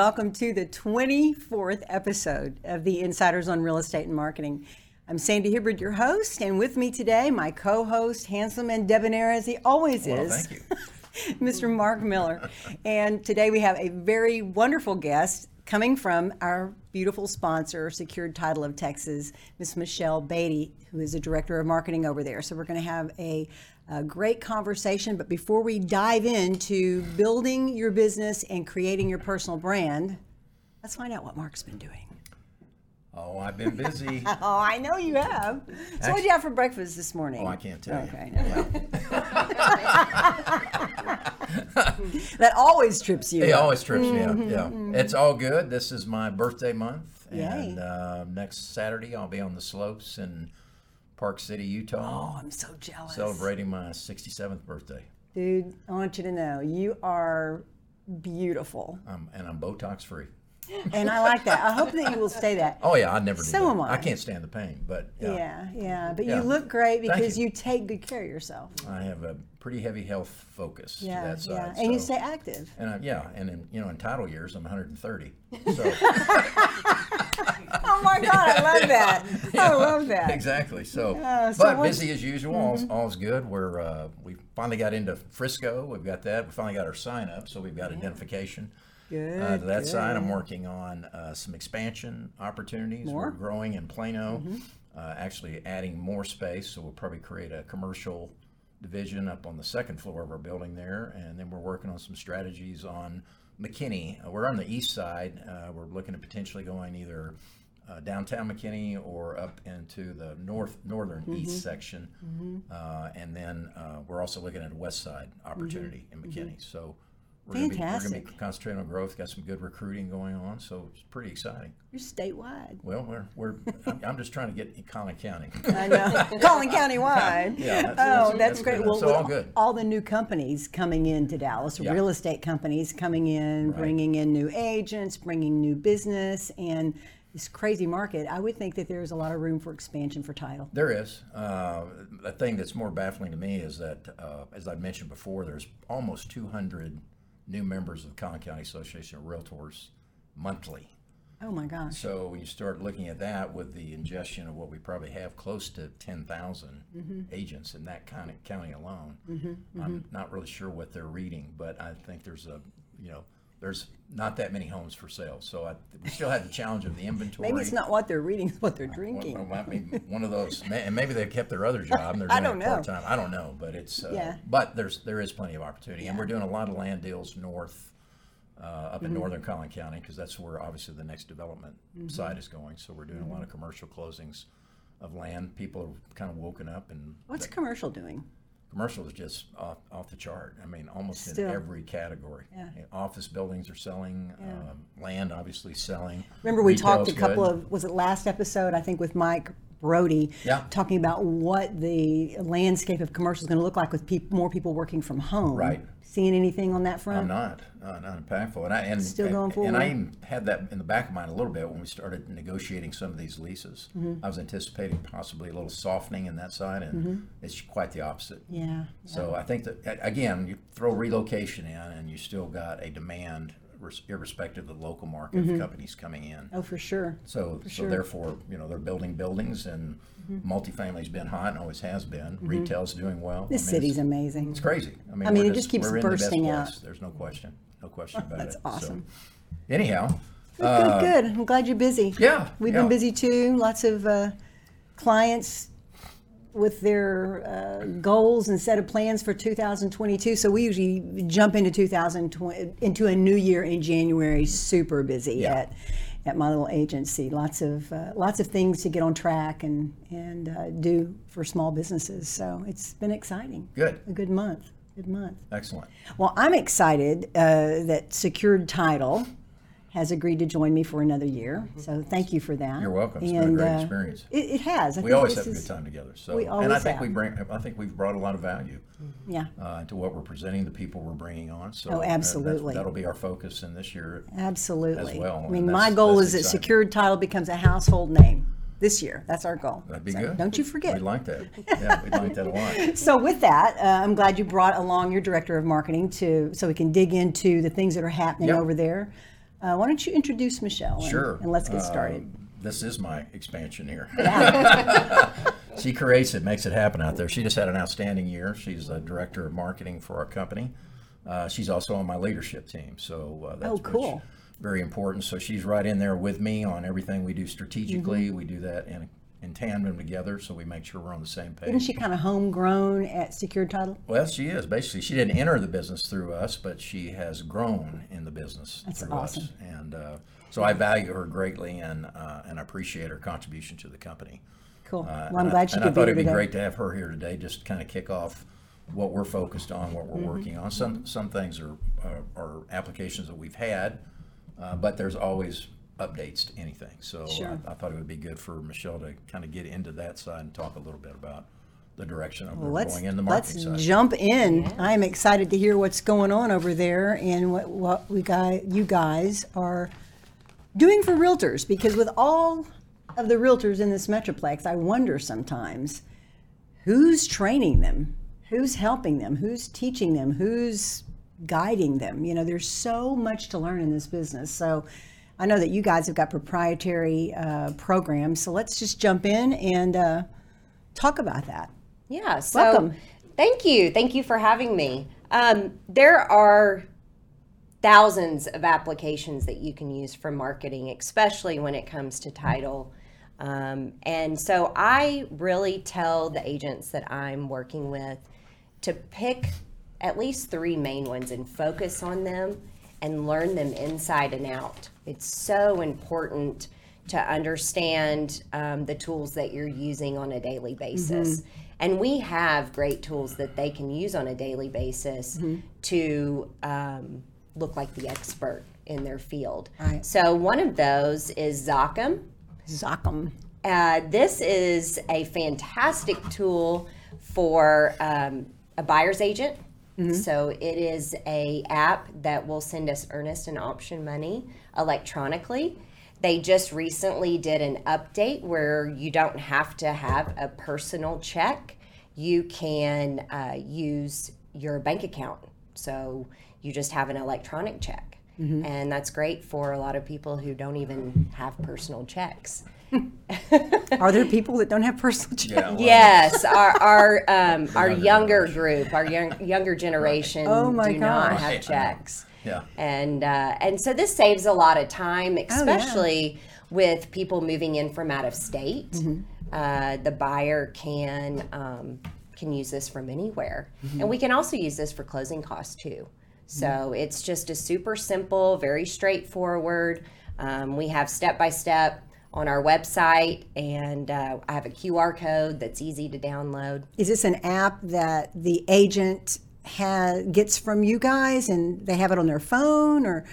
welcome to the 24th episode of the Insiders on Real Estate and Marketing. I'm Sandy Hibbard, your host, and with me today, my co host, handsome and debonair as he always Well, is. thank you. Mr. Marc Miller. And today we have a very wonderful guest coming from our beautiful sponsor, Secured Title of Texas, Miss Michelle Beatty, who is the director of marketing over there. So we're going to have a, a great conversation. But before we dive into building your business and creating your personal brand, let's find out what Marc's been doing. Oh, I've been busy. Oh, I know you have. So what did you have for breakfast this morning? Oh, I can't tell Okay. you. That always trips you. It up. always trips me up. Yeah, it's all good. This is my birthday month, Yay. and uh, next Saturday I'll be on the slopes in Park City, Utah, Oh, I'm so jealous. celebrating my 67th birthday. Dude, I want you to know you are beautiful. Um, and I'm Botox free. And I like that. I hope that you will stay that. Oh yeah, I'd never do So am I. I can't stand the pain, but yeah, Yeah, yeah. But Yeah. you look great because you. you. take good care of yourself. I have a pretty heavy health focus Yeah, to that side. yeah. And you stay active. And I, yeah, and in you know in title years I'm 130. So Oh my God, I love that. I love that. exactly. So, Uh, so but busy as usual. All's, all's good. We're uh, we finally got into Frisco. We've got that. We finally got our sign up, so we've got identification. Good. Uh, to that side, I'm working on uh, some expansion opportunities. More? We're growing in Plano, uh, actually adding more space. So we'll probably create a commercial division up on the second floor of our building there, and then we're working on some strategies on McKinney. Uh, we're on the east side. Uh, we're looking at potentially going either uh, downtown McKinney or up into the north northern east section, uh, and then uh, we're also looking at a west side opportunity in McKinney. So. We're gonna, be, we're gonna be concentrating on growth. Got some good recruiting going on, so it's pretty exciting. You're statewide. Well, we're we're. I'm, I'm just trying to get in Collin County. I know. Collin County wide. Yeah, that's- oh, that's- that's, great. good. Well, So all good. all the new companies coming into Dallas, Yeah. real estate companies coming in, Right. bringing in new agents, bringing new business, and this crazy market, I would think that there's a lot of room for expansion for title. There is. Uh, the thing that's more baffling to me is that, uh, as I mentioned before, there's almost 200 new members of the Collin County Association of Realtors monthly. Oh my gosh. So when you start looking at that with the ingestion of what we probably have close to 10,000 Mm-hmm. agents in that county, county alone, I'm not really sure what they're reading, but I think there's a, you know, there's not that many homes for sale. So I, we still have the challenge of the inventory. Maybe it's not what they're reading, it's what they're drinking. well, might be one of those, and maybe they've kept their other job and they're I don't it know. part time. I don't know, but it's uh, Yeah. but there's there is plenty of opportunity, and we're doing a lot of land deals north, uh, up Mm-hmm. in northern Collin County because that's where obviously the next development Mm-hmm. side is going. So we're doing a lot of commercial closings of land. People are kind of woken up, and What's the commercial doing? Commercial is just off, off the chart. I mean, almost Still. in every category. Yeah. Office buildings are selling, um, land obviously selling. Remember, we talked a couple good. of was it last episode? I think with Mike Brody, Yeah. talking about what the landscape of commercial is going to look like with peop more people working from home. Right. Seeing anything on that front? I'm not, uh, not impactful, and I and Still and, forward. And I even had that in the back of mind a little bit when we started negotiating some of these leases. Mm-hmm. I was anticipating possibly a little softening in that side, and Mm-hmm. it's quite the opposite. Yeah. So I think that again, you throw relocation in, and you still got a demand, irrespective of the local market of companies coming in. Oh, for sure. So, so sure. therefore, you know, they're building buildings, and multifamily's been hot and always has been. Retail's doing well. Mm-hmm. This I mean, city's it's- amazing. it's crazy. I mean, I mean, it just keeps we're the bursting place. out. There's no question, no question about That's it. That's awesome. anyhow, good, good. I'm glad you're busy. Uh, yeah, We've yeah. been busy too. Lots of uh, clients with their uh, goals and set of plans for 2022. So we usually jump into 2020 into a new year in January, super busy Yeah. at at my little agency. Lots of uh, lots of things to get on track and and uh, do for small businesses. So it's been exciting. good, A good month. Good month. excellent. Well, I'm excited uh, that Secured Title has agreed to join me for another year. So thank you for that. You're welcome. It's been a great experience. It, it has. I We always have a good time together. So, we and I think have. we bring. I think we've brought a lot of value Yeah, uh, to what we're presenting, the people we're bringing on. So, Oh, uh, absolutely. that'll be our focus in this year. absolutely. as well, I mean, my goal is that. Secured Title becomes a household name this year. That's our goal. That'd be So good. Don't you forget. We like that. Yeah, we like that a lot. So with that, uh, I'm glad you brought along your director of marketing to so we can dig into the things that are happening Yep. over there. Uh, why don't you introduce Michelle? And, Sure. And let's get started. Um, this is my expansion here. she creates it, makes it happen out there. She just had an outstanding year. She's a director of marketing for our company. Uh, she's also on my leadership team, so uh, that's Oh, cool. very important. So she's right in there with me on everything we do strategically. Mm-hmm. We do that in in tandem together, so we make sure we're on the same page. Isn't she kind of homegrown at Secured Title? Well, she is basically. She didn't enter the business through us, but she has grown in the business That's through awesome. us, and uh, so I value her greatly and uh, and appreciate her contribution to the company. Cool. Uh, well, I'm glad I, she and could I thought it'd be today. great to have her here today, just to kind of kick off what we're focused on, what we're Mm-hmm. working on. Some some things are uh, are applications that we've had, uh, but there's always updates to anything. So Sure. I, I thought it would be good for Michelle to kind of get into that side and talk a little bit about the direction of Well, we're going in the market. let's side. jump in. I'm excited to hear what's going on over there and what what we got you guys are doing for realtors because with all of the realtors in this metroplex, I wonder sometimes who's training them, who's helping them, who's teaching them, who's guiding them. You know, there's so much to learn in this business. So I know that you guys have got proprietary uh, programs. So let's just jump in and uh, talk about that. Yeah. So Welcome. thank you. Thank you for having me. Um, there are thousands of applications that you can use for marketing, especially when it comes to title. Um, and so I really tell the agents that I'm working with to pick at least three main ones and focus on them and learn them inside and out. It's so important to understand um, the tools that you're using on a daily basis. And we have great tools that they can use on a daily basis to um, look like the expert in their field. Right. So, one of those is ZOCCAM. ZOCCAM. Uh, this is a fantastic tool for um, a buyer's agent. So it is a app that will send us earnest and option money electronically. They just recently did an update where you don't have to have a personal check. You can uh, use your bank account. So you just have an electronic check. And that's great for a lot of people who don't even have personal checks. Are there people that don't have personal checks? Yeah, well, Yes, our our um, our younger younger group, our young, younger generation, Oh my do not gosh. have Right. checks, Yeah. and uh, and so this saves a lot of time, Oh, especially with people moving in from out of state. Mm-hmm. Uh, the buyer can um, can use this from anywhere, Mm-hmm. and we can also use this for closing costs too. So it's just a super simple, very straightforward. Um, we have step by step on our website, and uh, I have a QR code that's easy to download. Is this an app that the agent has gets from you guys, and they have it on their phone, or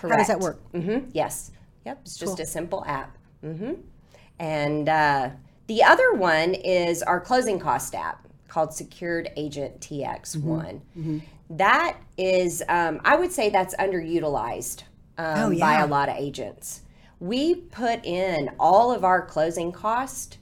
how does that Correct. work? hmm Yes. Yep. It's just a simple app. hmm And uh, the other one is our closing cost app called Secured Agent TX one That is, um, I would say that's underutilized um, Oh, by a lot of agents. We put in all of our closing cost,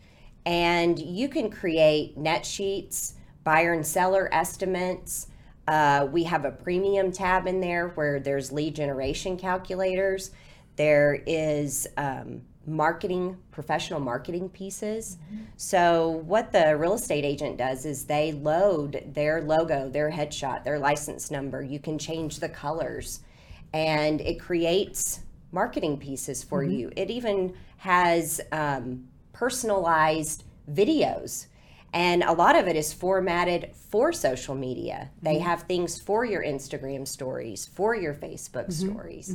and you can create net sheets, buyer and seller estimates. Uh, we have a premium tab in there where there's lead generation calculators. There is um, marketing, professional marketing pieces. So, what the real estate agent does is they load their logo, their headshot, their license number. You can change the colors, and it creates marketing pieces for you. It even has um, personalized videos. And a lot of it is formatted for social media. They have things for your Instagram stories, for your Facebook stories.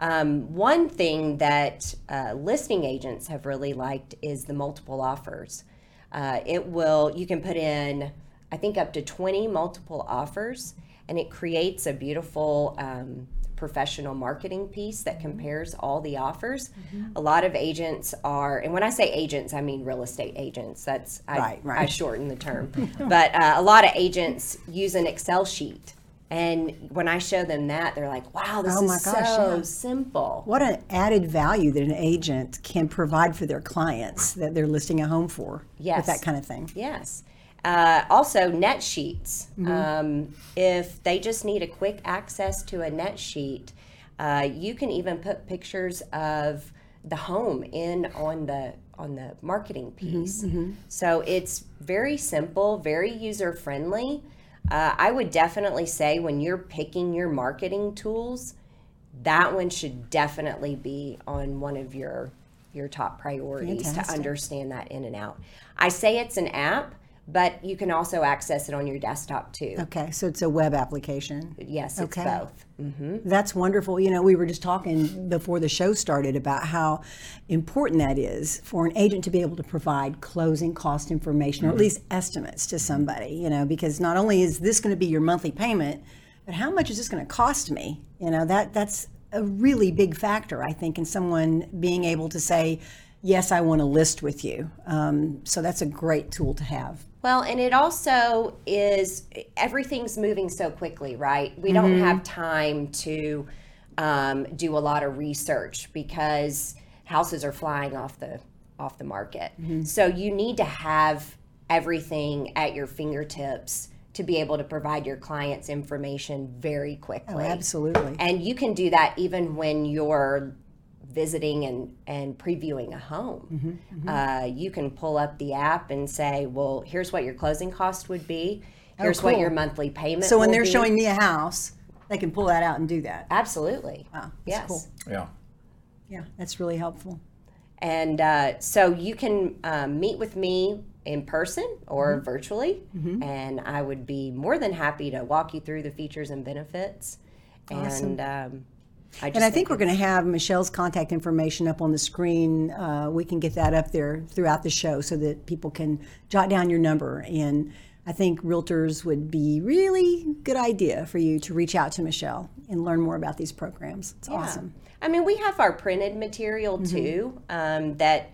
Um, one thing that uh, listing agents have really liked is the multiple offers. Uh, it will, you can put in, I think, up to 20 multiple offers, and it creates a beautiful um, professional marketing piece that compares all the offers. A lot of agents are, and when I say agents, I mean real estate agents. That's, I, Right, right. I shorten the term. but uh, a lot of agents use an Excel sheet. And when I show them that, they're like, wow, this Oh my is gosh, so yeah. simple. What an added value that an agent can provide for their clients that they're listing a home for with that kind of thing. Yes. Uh, also, net sheets. Mm-hmm. Um, if they just need a quick access to a net sheet, Uh, you can even put pictures of the home in on the on the marketing piece. So it's very simple, very user friendly. Uh, I would definitely say when you're picking your marketing tools, that one should definitely be on one of your your top priorities Fantastic. to understand that in and out. I say it's an app, but you can also access it on your desktop too. Okay, so it's a web application. Yes, it's Okay. both. hmm That's wonderful. You know, we were just talking before the show started about how important that is for an agent to be able to provide closing cost information or at least estimates to somebody, you know, because not only is this going to be your monthly payment, but how much is this going to cost me? You know, that that's a really big factor, I think, in someone being able to say, yes, I want to list with you. Um, so that's a great tool to have. Well, and it also is everything's moving so quickly, right? We don't have time to um, do a lot of research because houses are flying off the off the market. So you need to have everything at your fingertips to be able to provide your clients information very quickly. Oh, absolutely. And you can do that even when you're visiting and, and previewing a home. Mm-hmm, Uh, you can pull up the app and say, well, here's what your closing cost would be. Here's what Oh, cool. your monthly payment So when will they're be." showing me a house, they can pull that out and do that. Absolutely. Wow, that's yes. cool. Yeah. Yeah, that's really helpful. And uh, so you can um, meet with me in person or Mm-hmm. virtually, and I would be more than happy to walk you through the features and benefits. And um, I And I think we're going to have Michelle's contact information up on the screen. Uh, we can get that up there throughout the show so that people can jot down your number. And I think realtors would be really good idea for you to reach out to Michelle and learn more about these programs. It's awesome. I mean, we have our printed material Mm-hmm. too um, that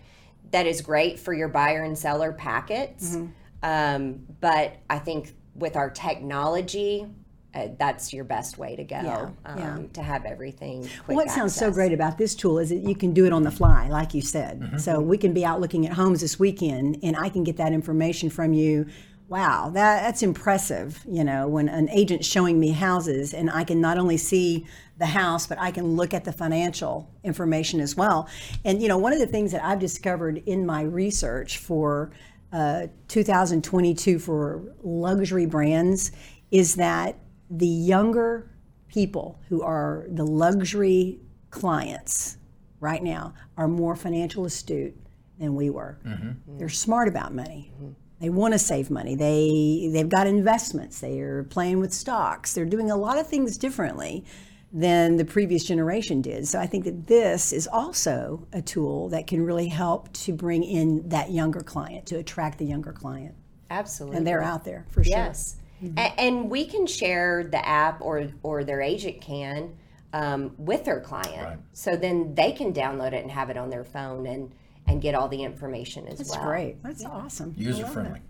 that is great for your buyer and seller packets. Mm-hmm. Um, but I think with our technology, uh, that's your best way to go Yeah, um, yeah. to have everything. Quick What sounds so great about this tool is that you can do it on the fly, like you said. So we can be out looking at homes this weekend, and I can get that information from you. Wow, that, that's impressive. You know, when an agent's showing me houses, and I can not only see the house, but I can look at the financial information as well. And you know, one of the things that I've discovered in my research for uh, 2022 for luxury brands is that the younger people who are the luxury clients right now are more financial astute than we were. Mm-hmm. They're smart about money. Mm-hmm. They want to save money. They they've got investments. They are playing with stocks. They're doing a lot of things differently than the previous generation did. So I think that this is also a tool that can really help to bring in that younger client, to attract the younger client. Absolutely. And they're out there for sure. Yes, A- and we can share the app, or or their agent can, um, with their client, Right. so then they can download it and have it on their phone and and get all the information as That's well. That's great. That's awesome. User friendly. that.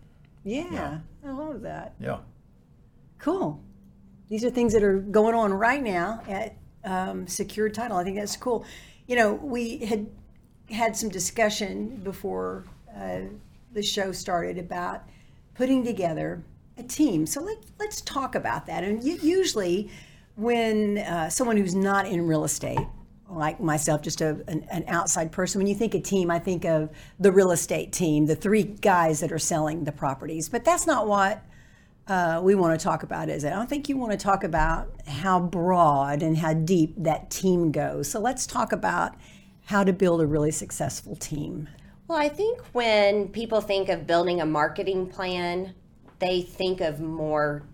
Yeah, I love that. Yeah. Cool. These are things that are going on right now at um, Secured Title. I think that's cool. You know, we had had some discussion before uh, the show started about putting together a team. So let, let's talk about that. And usually, when uh, someone who's not in real estate, like myself, just a, an, an outside person, when you think of team, I think of the real estate team, the three guys that are selling the properties. But that's not what uh, we want to talk about, is it? I don't think you want to talk about how broad and how deep that team goes. So let's talk about how to build a really successful team. Well, I think when people think of building a marketing plan, they think of more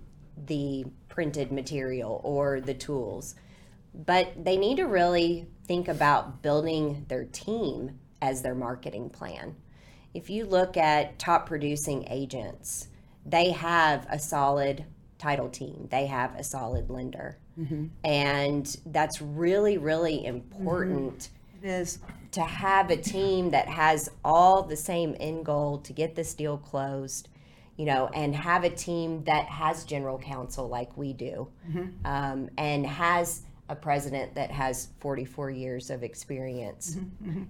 the printed material or the tools. But they need to really think about building their team as their marketing plan. If you look at top producing agents, they have a solid title team, they have a solid lender. Mm-hmm. And that's really, really important mm-hmm. It is. to have a team that has all the same end goal to get this deal closed, you know, and have a team that has general counsel like we do, um, and has a president that has 44 years of experience,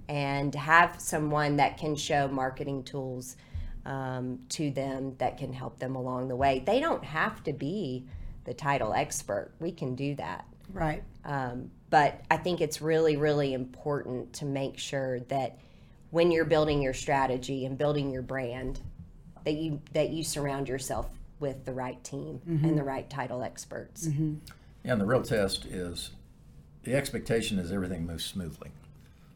and have someone that can show marketing tools um, to them that can help them along the way. They don't have to be the title expert. We can do that. Right. Um, but I think it's really, really important to make sure that when you're building your strategy and building your brand, that you that you surround yourself with the right team and the right title experts. Yeah, and the real test is the expectation is everything moves smoothly.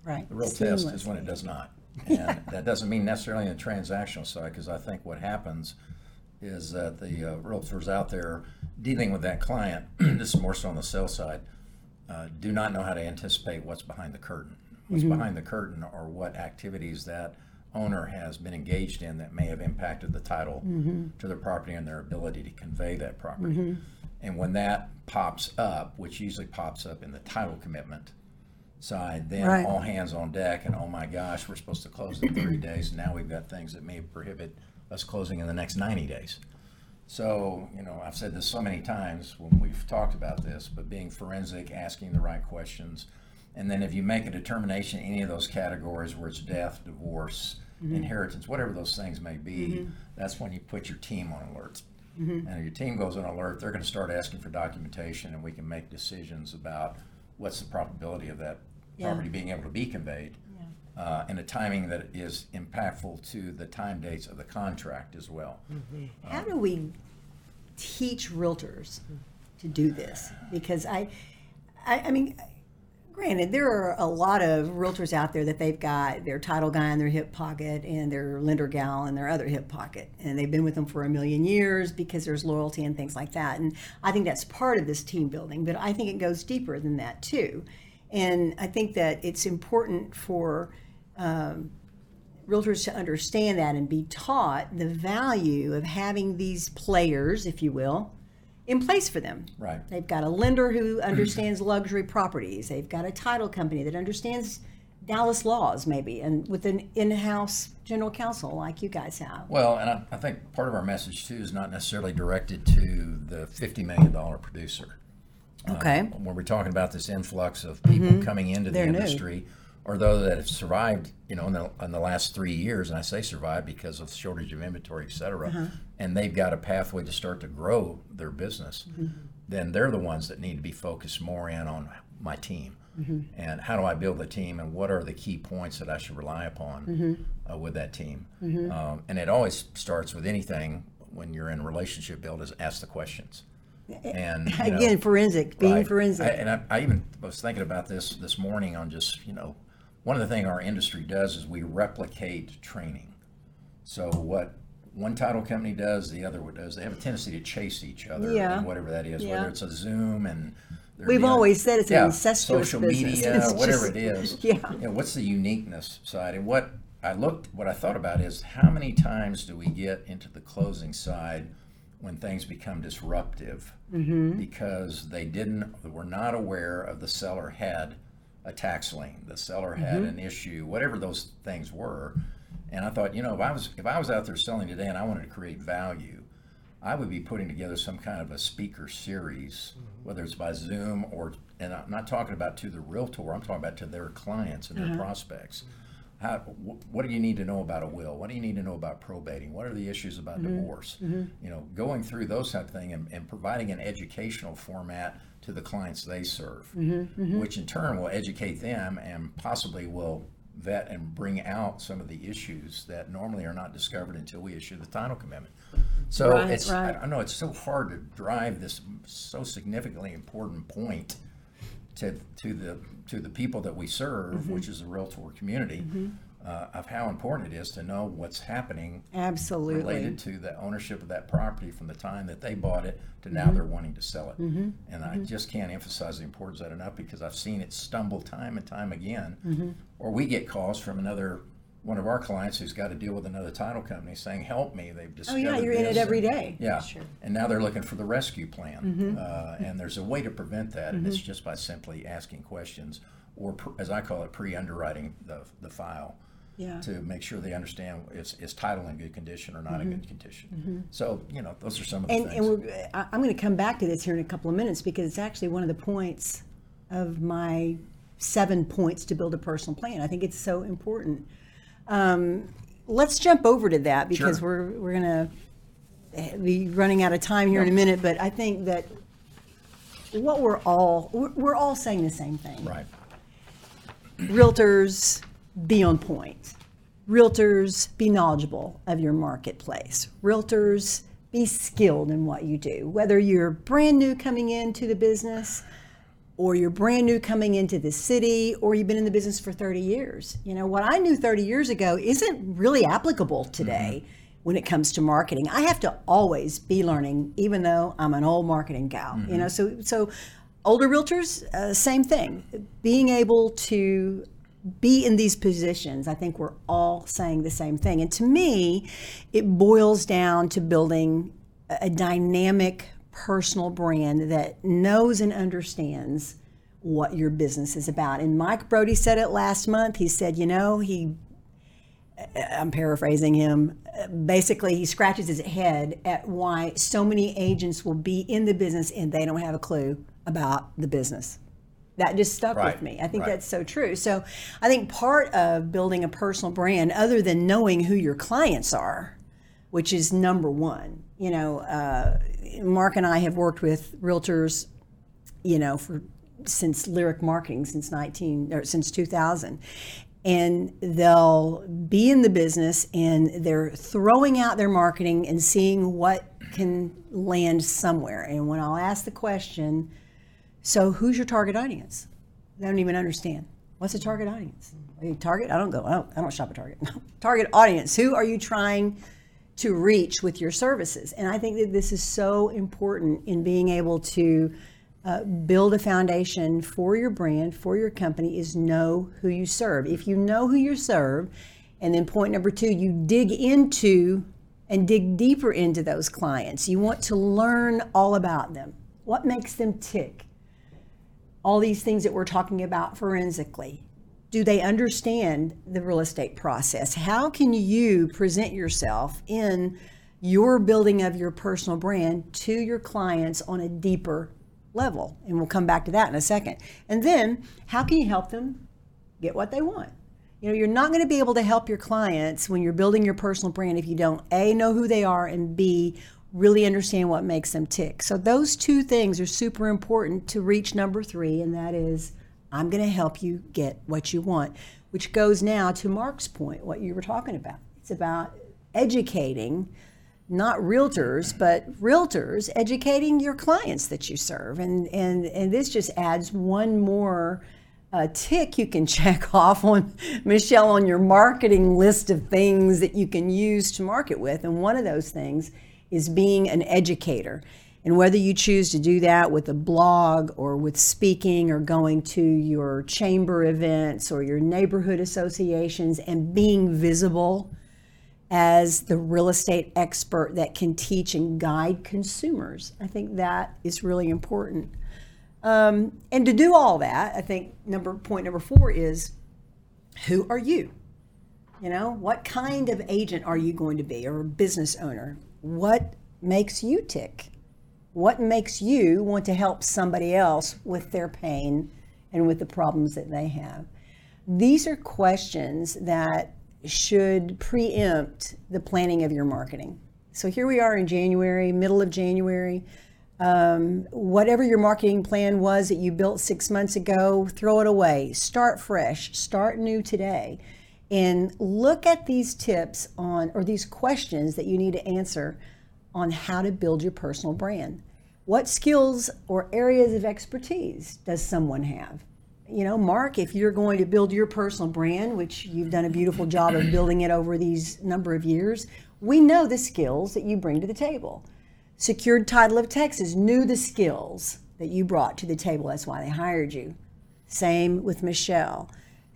Right. The real test is when it does not. And that doesn't mean necessarily in the transactional side, because I think what happens is that the uh, realtors out there dealing with that client, this is more so on the sell side, uh, do not know how to anticipate what's behind the curtain. What's behind the curtain are what activities that owner has been engaged in that may have impacted the title mm-hmm. to their property and their ability to convey that property. Mm-hmm. And when that pops up, which usually pops up in the title commitment side, then Right. all hands on deck and oh my gosh, we're supposed to close in 30 days. And now we've got things that may prohibit us closing in the next 90 days. So, you know, I've said this so many times when we've talked about this, but being forensic, asking the right questions, and then if you make a determination in any of those categories where it's death, divorce, mm-hmm. inheritance, whatever those things may be, mm-hmm. that's when you put your team on alert. Mm-hmm. And if your team goes on alert, they're going to start asking for documentation, and we can make decisions about what's the probability of that Yeah. property being able to be conveyed, uh, and a timing that is impactful to the time dates of the contract as well. Um, How do we teach realtors to do this? Because I, I, I mean, granted, there are a lot of realtors out there that they've got their title guy in their hip pocket and their lender gal in their other hip pocket, and they've been with them for a million years because there's loyalty and things like that. And I think that's part of this team building, but I think it goes deeper than that too. And I think that it's important for um, realtors to understand that and be taught the value of having these players, if you will, in place for them. Right. They've got a lender who understands luxury properties. They've got a title company that understands Dallas laws, maybe, and with an in-house general counsel like you guys have. Well, and I, I think part of our message too is not necessarily directed to the $50 million producer. Okay. Uh, when we're talking about this influx of people coming into the They're new. Or those that have survived, you know, in the, in the last three years, and I say survived because of shortage of inventory, et cetera, uh-huh. and they've got a pathway to start to grow their business, mm-hmm. then they're the ones that need to be focused more in on my team. Mm-hmm. And how do I build a team, and what are the key points that I should rely upon mm-hmm. uh, with that team? Um, and it always starts with anything when you're in relationship build is ask the questions. And you know, Again, forensic, being Right. forensic. I, and I, I even was thinking about this this morning on just you know, one of the things our industry does is we replicate training. So what one title company does, the other one does. They have a tendency to chase each other, Yeah. and whatever that is, Yeah. whether it's a Zoom and We've always said it's an yeah, incestuous social business. media, It's whatever just- it is. yeah. You know, what's the uniqueness side? And what I looked, what I thought about is how many times do we get into the closing side when things become disruptive Mm-hmm. because they didn't, were not aware of the seller had a tax lien, the seller Mm-hmm. had an issue, whatever those things were. And I thought, you know, if I was if I was out there selling today and I wanted to create value, I would be putting together some kind of a speaker series, mm-hmm. whether it's by Zoom or, and I'm not talking about to the realtor, I'm talking about to their clients and their uh-huh. prospects. Mm-hmm. How, what do you need to know about a will? What do you need to know about probating? What are the issues about mm-hmm. divorce? Mm-hmm. You know, going through those type of things and, and providing an educational format to the clients they serve, mm-hmm. which in turn will educate them and possibly will vet and bring out some of the issues that normally are not discovered until we issue the title commitment. So Right, it's right. I, I know it's so hard to drive this so significantly important point to to the to the people that we serve, Mm-hmm. which is the realtor community, uh, of how important it is to know what's happening Absolutely. related to the ownership of that property from the time that they bought it to Mm-hmm. now they're wanting to sell it. And I just can't emphasize the importance of that enough because I've seen it stumble time and time again. Mm-hmm. Or we get calls from another one of our clients who's got to deal with another title company saying, "Help me! They've Oh discovered yeah, you're in it this," every and- day. Yeah, and now they're looking for the rescue plan, Mm-hmm. uh, and there's a way to prevent that, and it's just by simply asking questions, or pr- as I call it, pre-underwriting the the file Yeah. to make sure they understand is, is title in good condition or not in good condition. So you know, those are some of the Mm-hmm. And, things. and I'm going to come back to this here in a couple of minutes because it's actually one of the points of my seven points to build a personal plan. I think it's so important. Um, let's jump over to that because Sure. we're we're going to be running out of time here in a minute. But I think that what we're all we're, we're all saying the same thing. Right. Realtors be on point. Realtors be knowledgeable of your marketplace. Realtors be skilled in what you do. Whether you're brand new coming into the business or you're brand new coming into the city or you've been in the business for 30 years. You know, what I knew 30 years ago isn't really applicable today. Mm-hmm when it comes to marketing. I have to always be learning, even though I'm an old marketing gal. Mm-hmm. You know, so so older realtors, uh, same thing. Being able to be in these positions, I think we're all saying the same thing. And to me, it boils down to building a dynamic personal brand that knows and understands what your business is about. And Mike Brody said it last month. He said, you know, he I'm paraphrasing him. Basically, he scratches his head at why so many agents will be in the business and they don't have a clue about the business. That just stuck right. with me. I think right. that's so true. So, I think part of building a personal brand, other than knowing who your clients are, which is number one, you know, uh, Marc and I have worked with realtors, you know, for since Lyric Marketing since 19 or since 2000 and they'll be in the business and they're throwing out their marketing and seeing what can land somewhere. And when I'll ask the question, so who's your target audience? They don't even understand. What's a target audience? Target? I don't go, I don't, I don't shop at Target. target audience. Who are you trying to reach with your services? And I think that this is so important in being able to uh, build a foundation for your brand, for your company, is know who you serve. If you know who you serve, and then point number two, you dig into and dig deeper into those clients. You want to learn all about them. What makes them tick? All these things that we're talking about forensically. Do they understand the real estate process? How can you present yourself in your building of your personal brand to your clients on a deeper level. And we'll come back to that in a second. And then, how can you help them get what they want? You know, you're not going to be able to help your clients when you're building your personal brand if you don't A, know who they are, and B, really understand what makes them tick. So, those two things are super important to reach number three, and that is I'm going to help you get what you want, which goes now to Marc's point, what you were talking about. It's about educating not realtors, but realtors educating your clients that you serve. And, and, and this just adds one more uh, tick you can check off on, Michelle, on your marketing list of things that you can use to market with. And one of those things is being an educator. And whether you choose to do that with a blog or with speaking or going to your chamber events or your neighborhood associations and being visible as the real estate expert that can teach and guide consumers. I think that is really important. Um, and to do all that, I think number point number four is who are you? You know, what kind of agent are you going to be or business owner? What makes you tick? What makes you want to help somebody else with their pain and with the problems that they have? These are questions that should preempt the planning of your marketing. So here we are in January, middle of January. Um, whatever your marketing plan was that you built six months ago, throw it away. Start fresh, start new today. And look at these tips on, or these questions that you need to answer on how to build your personal brand. What skills or areas of expertise does someone have? you know, Marc, if you're going to build your personal brand, which you've done a beautiful job of building it over these number of years, we know the skills that you bring to the table. Secured Title of Texas knew the skills that you brought to the table. That's why they hired you. Same with Michelle.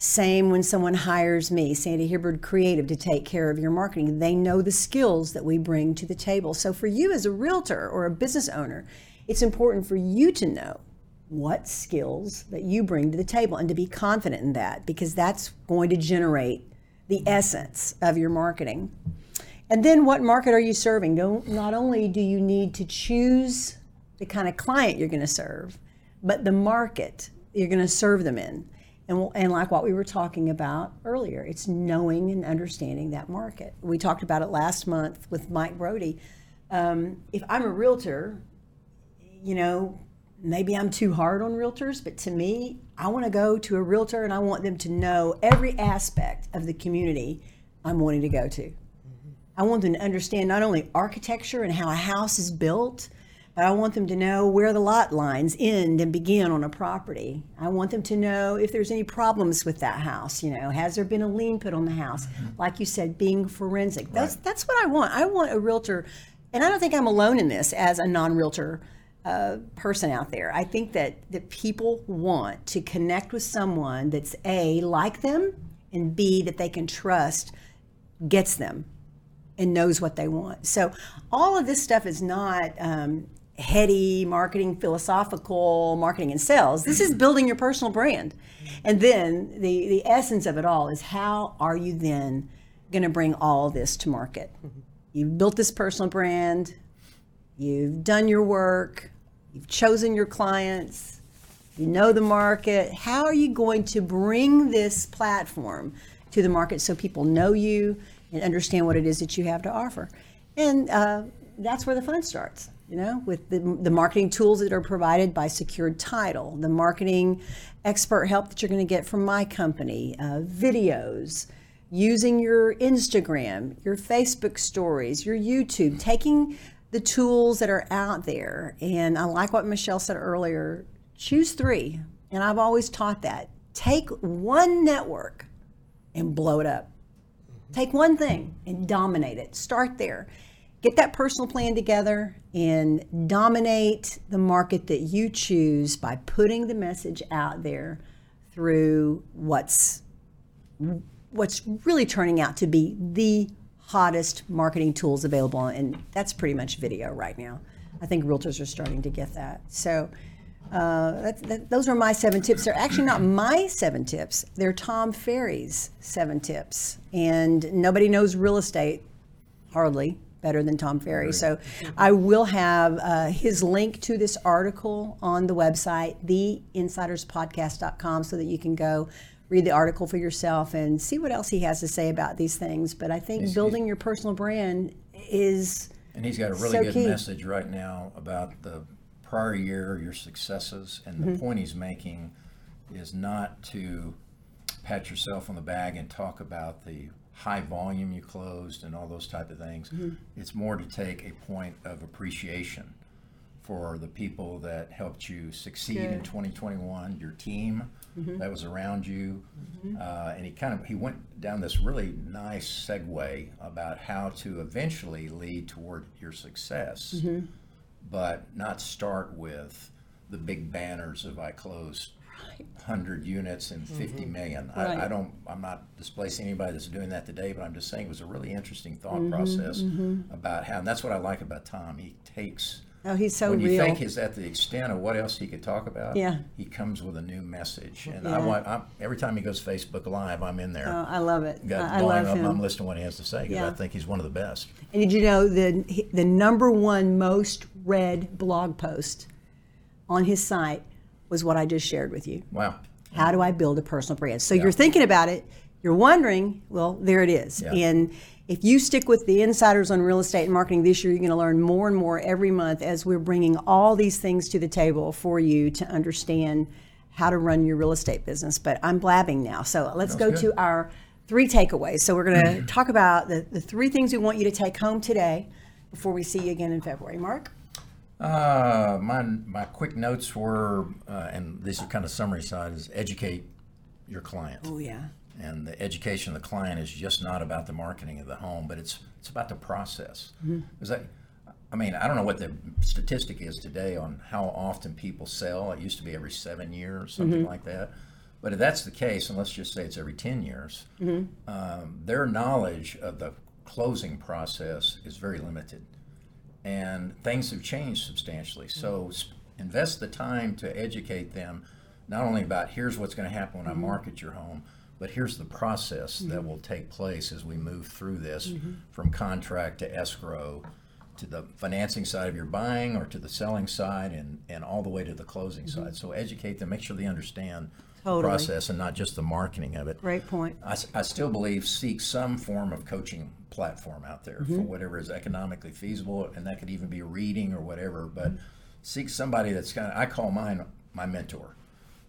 Same when someone hires me, Sandy Hibbard Creative, to take care of your marketing. They know the skills that we bring to the table. So for you as a realtor or a business owner, it's important for you to know what skills that you bring to the table and to be confident in that because that's going to generate the essence of your marketing. And then what market are you serving? Don't, not only do you need to choose the kind of client you're going to serve, but the market you're going to serve them in. And, and like what we were talking about earlier, it's knowing and understanding that market. We talked about it last month with Mike Brody. Um, if I'm a realtor, you know, maybe I'm too hard on realtors, but to me, I want to go to a realtor and I want them to know every aspect of the community I'm wanting to go to. I want them to understand not only architecture and how a house is built, but I want them to know where the lot lines end and begin on a property. I want them to know if there's any problems with that house. You know, has there been a lien put on the house? Mm-hmm. Like you said, being forensic. That's right. that's what I want. I want a realtor, and I don't think I'm alone in this as a non-realtor uh, person out there. I think that that people want to connect with someone that's a like them, and b that they can trust, gets them and knows what they want. So all of this stuff is not um, heady marketing, philosophical marketing and sales. This is building your personal brand. And then the, the essence of it all is how are you then going to bring all this to market? You've built this personal brand, you've done your work, you've chosen your clients, you know the market. How are you going to bring this platform to the market so people know you and understand what it is that you have to offer? And uh, that's where the fun starts you know, with the, the marketing tools that are provided by Secured Title, the marketing expert help that you're going to get from my company, uh, videos, using your Instagram, your Facebook stories, your YouTube, taking the tools that are out there. And I like what Michelle said earlier choose three. And I've always taught that. Take one network and blow it up. Take one thing and dominate it. Start there get that personal plan together and dominate the market that you choose by putting the message out there through what's what's really turning out to be the hottest marketing tools available and that's pretty much video right now i think realtors are starting to get that so uh, that, that, those are my seven tips. They're actually not my seven tips. They're Tom Ferry's seven tips. And nobody knows real estate, hardly, better than Tom Ferry. So I will have uh, his link to this article on the website, theinsiderspodcast.com, so that you can go read the article for yourself and see what else he has to say about these things. But I think he's, building your personal brand is. And he's got a really so good key. message right now about the prior year, your successes. And the mm-hmm. point he's making is not to pat yourself on the back and talk about the high volume you closed and all those type of things. Mm-hmm. It's more to take a point of appreciation for the people that helped you succeed Good. in 2021, your team mm-hmm. that was around you, mm-hmm. uh, and he kind of he went down this really nice segue about how to eventually lead toward your success, mm-hmm. but not start with the big banners of I closed 100 units and 50 mm-hmm. million. Right. I, I, don't, I'm not displacing anybody that's doing that today, but I'm just saying it was a really interesting thought mm-hmm, process mm-hmm. about how, and that's what I like about Tom. He takes, oh, he's so when real. you think he's at the extent of what else he could talk about, yeah. he comes with a new message. And yeah. I want, I'm, every time he goes Facebook Live, I'm in there. Oh, I love it. Got I, love up, him. I'm listening to what he has to say because yeah. I think he's one of the best. And did you know the, the number one most read blog post on his site was what I just shared with you? Wow. How do I build a personal brand? So yeah. you're thinking about it, you're wondering, well, there it is. Yeah. And if you stick with the insiders on real estate and marketing this year, you're going to learn more and more every month as we're bringing all these things to the table for you to understand how to run your real estate business. But I'm blabbing now. So let's go good. to our three takeaways. So we're going to talk about the, the three things we want you to take home today before we see you again in February. Marc? Uh, my my quick notes were, uh, and these are kind of summary side, is educate your client. Oh yeah. And the education of the client is just not about the marketing of the home, but it's it's about the process. Mm-hmm. I, I mean, I don't know what the statistic is today on how often people sell. It used to be every seven years, something mm-hmm. like that. But if that's the case, and let's just say it's every 10 years, mm-hmm. um, their knowledge of the closing process is very limited and things have changed substantially. So invest the time to educate them not only about here's what's going to happen when mm-hmm. I market your home, but here's the process mm-hmm. that will take place as we move through this mm-hmm. from contract to escrow to the financing side of your buying or to the selling side and, and all the way to the closing mm-hmm. side. So educate them, make sure they understand totally. process and not just the marketing of it. Great point. I, I still believe seek some form of coaching platform out there mm-hmm. for whatever is economically feasible, and that could even be reading or whatever. But seek somebody that's kind of I call mine my mentor,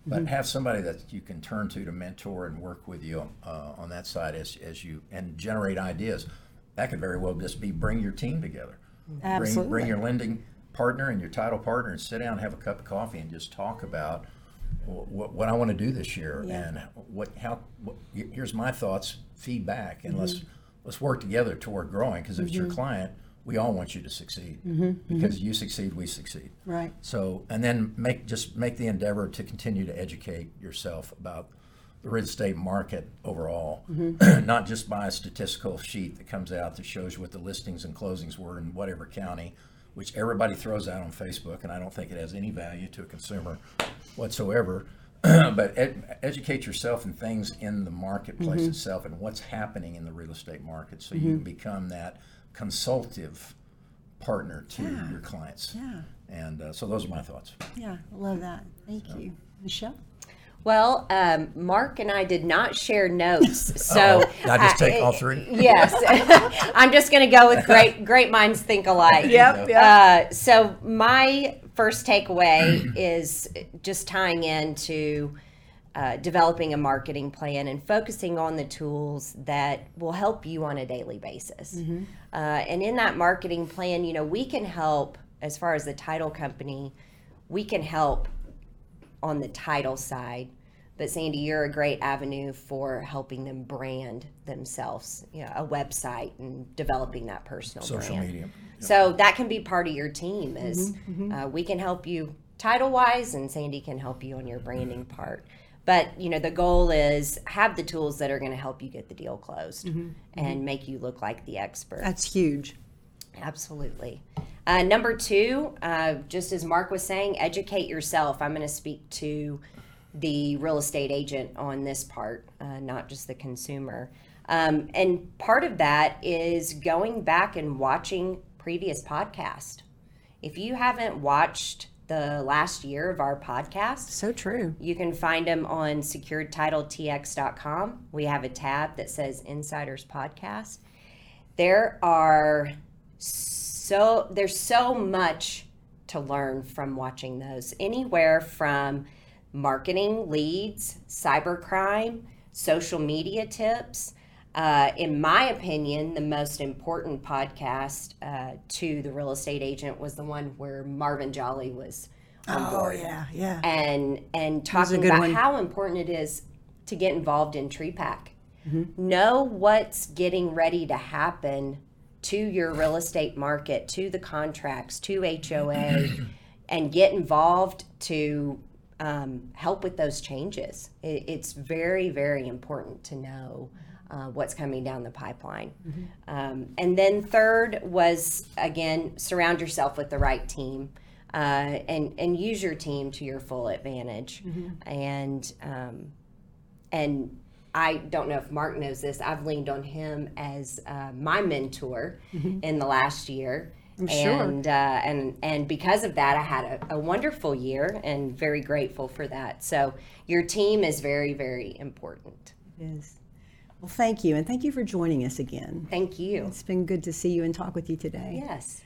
but Mm-hmm. have somebody that you can turn to to mentor and work with you uh, on that side as as you and generate ideas. That could very well just be bring your team together, Absolutely. bring bring your lending partner and your title partner and sit down and have a cup of coffee and just talk about what, what I want to do this year Yeah. and what how what, here's my thoughts feedback and let's Mm-hmm. let's work together toward growing because if it's your client we all want you to succeed Mm-hmm. because you succeed we succeed Right. so and then make just make the endeavor to continue to educate yourself about the real estate market overall Mm-hmm. not just by a statistical sheet that comes out that shows you what the listings and closings were in whatever county which everybody throws out on facebook and i don't think it has any value to a consumer whatsoever but ed- educate yourself in things in the marketplace Mm-hmm. itself and what's happening in the real estate market so you can become that consultative partner to your clients Yeah. and uh, so those are my thoughts Yeah, love that. Thank you. Michelle? Well, um, Marc and I did not share notes, so Uh-oh. I just take all three? Yes, I'm just going to go with great great minds think alike. Yep, yep. Uh, so my first takeaway is just tying into uh, developing a marketing plan and focusing on the tools that will help you on a daily basis. Uh, and in that marketing plan, you know, we can help as far as the title company. We can help on the title side. But Sandy, you're a great avenue for helping them brand themselves, you know, a website and developing that personal social brand. media So that can be part of your team. Is Mm-hmm, Uh, we can help you title wise, and Sandy can help you on your branding part. But you know, the goal is have the tools that are going to help you get the deal closed Mm-hmm, and make you look like the expert. That's huge. Absolutely. Uh, number two, uh, just as Marc was saying, educate yourself. I'm going to speak to the real estate agent on this part, uh, not just the consumer. Um, and part of that is going back and watching previous podcast. If you haven't watched the last year of our podcast, So true. you can find them on securedtitletx.com. We have a tab that says Insiders Podcast. There are so there's so much to learn from watching those. Anywhere from marketing leads, cybercrime, social media tips. Uh, in my opinion, the most important podcast uh, to the real estate agent was the one where Marvin Jolly was on Oh, board yeah, yeah. and and talking about one. how important it is to get involved in TREPAC Mm-hmm. know what's getting ready to happen to your real estate market to the contracts to hoa and get involved to um, help with those changes. It, it's very very important to know uh, what's coming down the pipeline. Um, and then third was again surround yourself with the right team uh, and and use your team to your full advantage. And um, and I don't know if Marc knows this. I've leaned on him as uh, my mentor in the last year. I'm sure. And, uh, and and because of that, I had a, a wonderful year and very grateful for that. So your team is very very important. It is. Well, thank you. And thank you for joining us again. Thank you. It's been good to see you and talk with you today. Yes.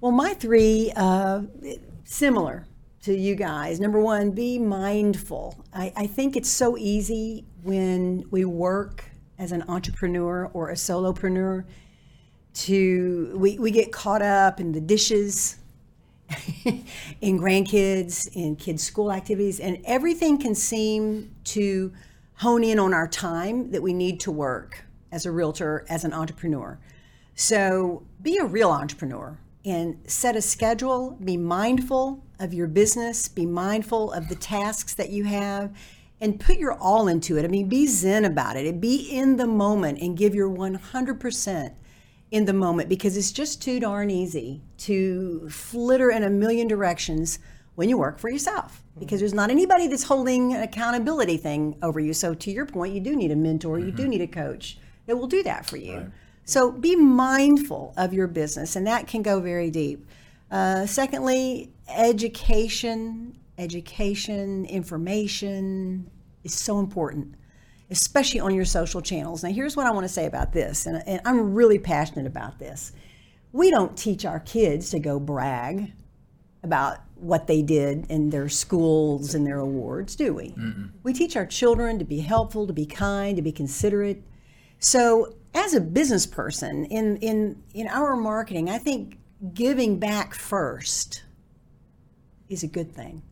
Well, my three, uh, similar to you guys. Number one, be mindful. I, I think it's so easy when we work as an entrepreneur or a solopreneur to, we, we get caught up in the dishes, in grandkids, in kids' school activities, and everything can seem to hone in on our time that we need to work as a realtor, as an entrepreneur. So be a real entrepreneur and set a schedule. Be mindful of your business, be mindful of the tasks that you have, and put your all into it. I mean, be zen about it. Be in the moment and give your 100% in the moment because it's just too darn easy to flitter in a million directions when you work for yourself because there's not anybody that's holding an accountability thing over you. So, to your point, you do need a mentor, you do need a coach that will do that for you. So, be mindful of your business, and that can go very deep. Uh, secondly, education, education, information is so important especially on your social channels. Now, here's what I want to say about this, and, and I'm really passionate about this. We don't teach our kids to go brag about what they did in their schools and their awards, do we? mm We teach our children to be helpful, to be kind, to be considerate. So, as a business person in in in our marketing, I think giving back first is a good thing.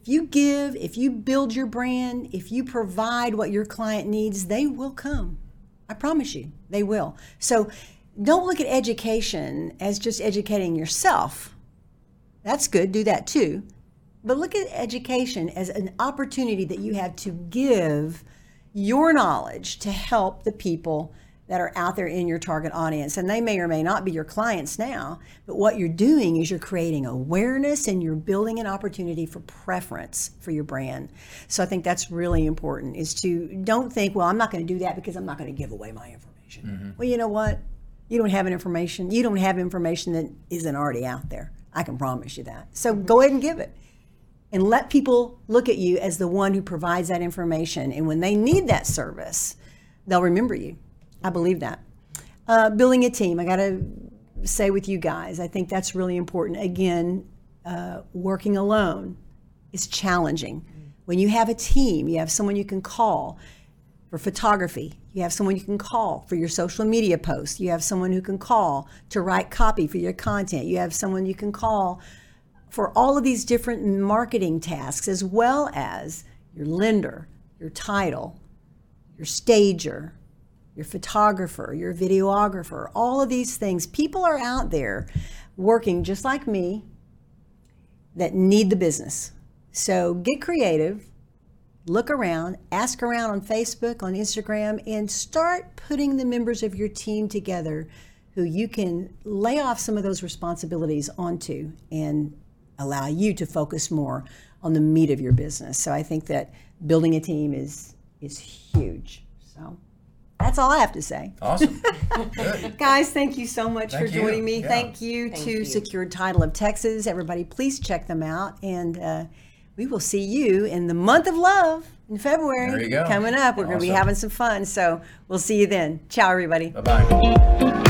If you give, if you build your brand, if you provide what your client needs, they will come. I promise you, they will. So don't look at education as just educating yourself. That's good, do that too. But look at education as an opportunity that you have to give your knowledge to help the people that are out there in your target audience. And they may or may not be your clients now, but what you're doing is you're creating awareness and you're building an opportunity for preference for your brand. So I think that's really important is to don't think, well, I'm not going to do that because I'm not going to give away my information. Mm-hmm. Well, you know what? You don't have an information. You don't have information that isn't already out there. I can promise you that. So mm-hmm. go ahead and give it. And let people look at you as the one who provides that information. And when they need that service, they'll remember you. I believe that. Uh, building a team, I got to say with you guys, I think that's really important. Again, uh, working alone is challenging. When you have a team, you have someone you can call for photography, you have someone you can call for your social media posts, you have someone who can call to write copy for your content, you have someone you can call for all of these different marketing tasks, as well as your lender, your title, your stager, your photographer, your videographer, all of these things. People are out there working just like me that need the business. So get creative, look around, ask around on Facebook, on Instagram, and start putting the members of your team together who you can lay off some of those responsibilities onto and allow you to focus more on the meat of your business. So I think that building a team is is huge. So that's all I have to say. Awesome. Guys, thank you so much thank for joining you. me. Yeah. Thank you thank to you. Secured Title of Texas. Everybody, please check them out. And uh, we will see you in the month of love in February. There you go. Coming up. We're going to be having some fun. So we'll see you then. Ciao, everybody. Bye bye.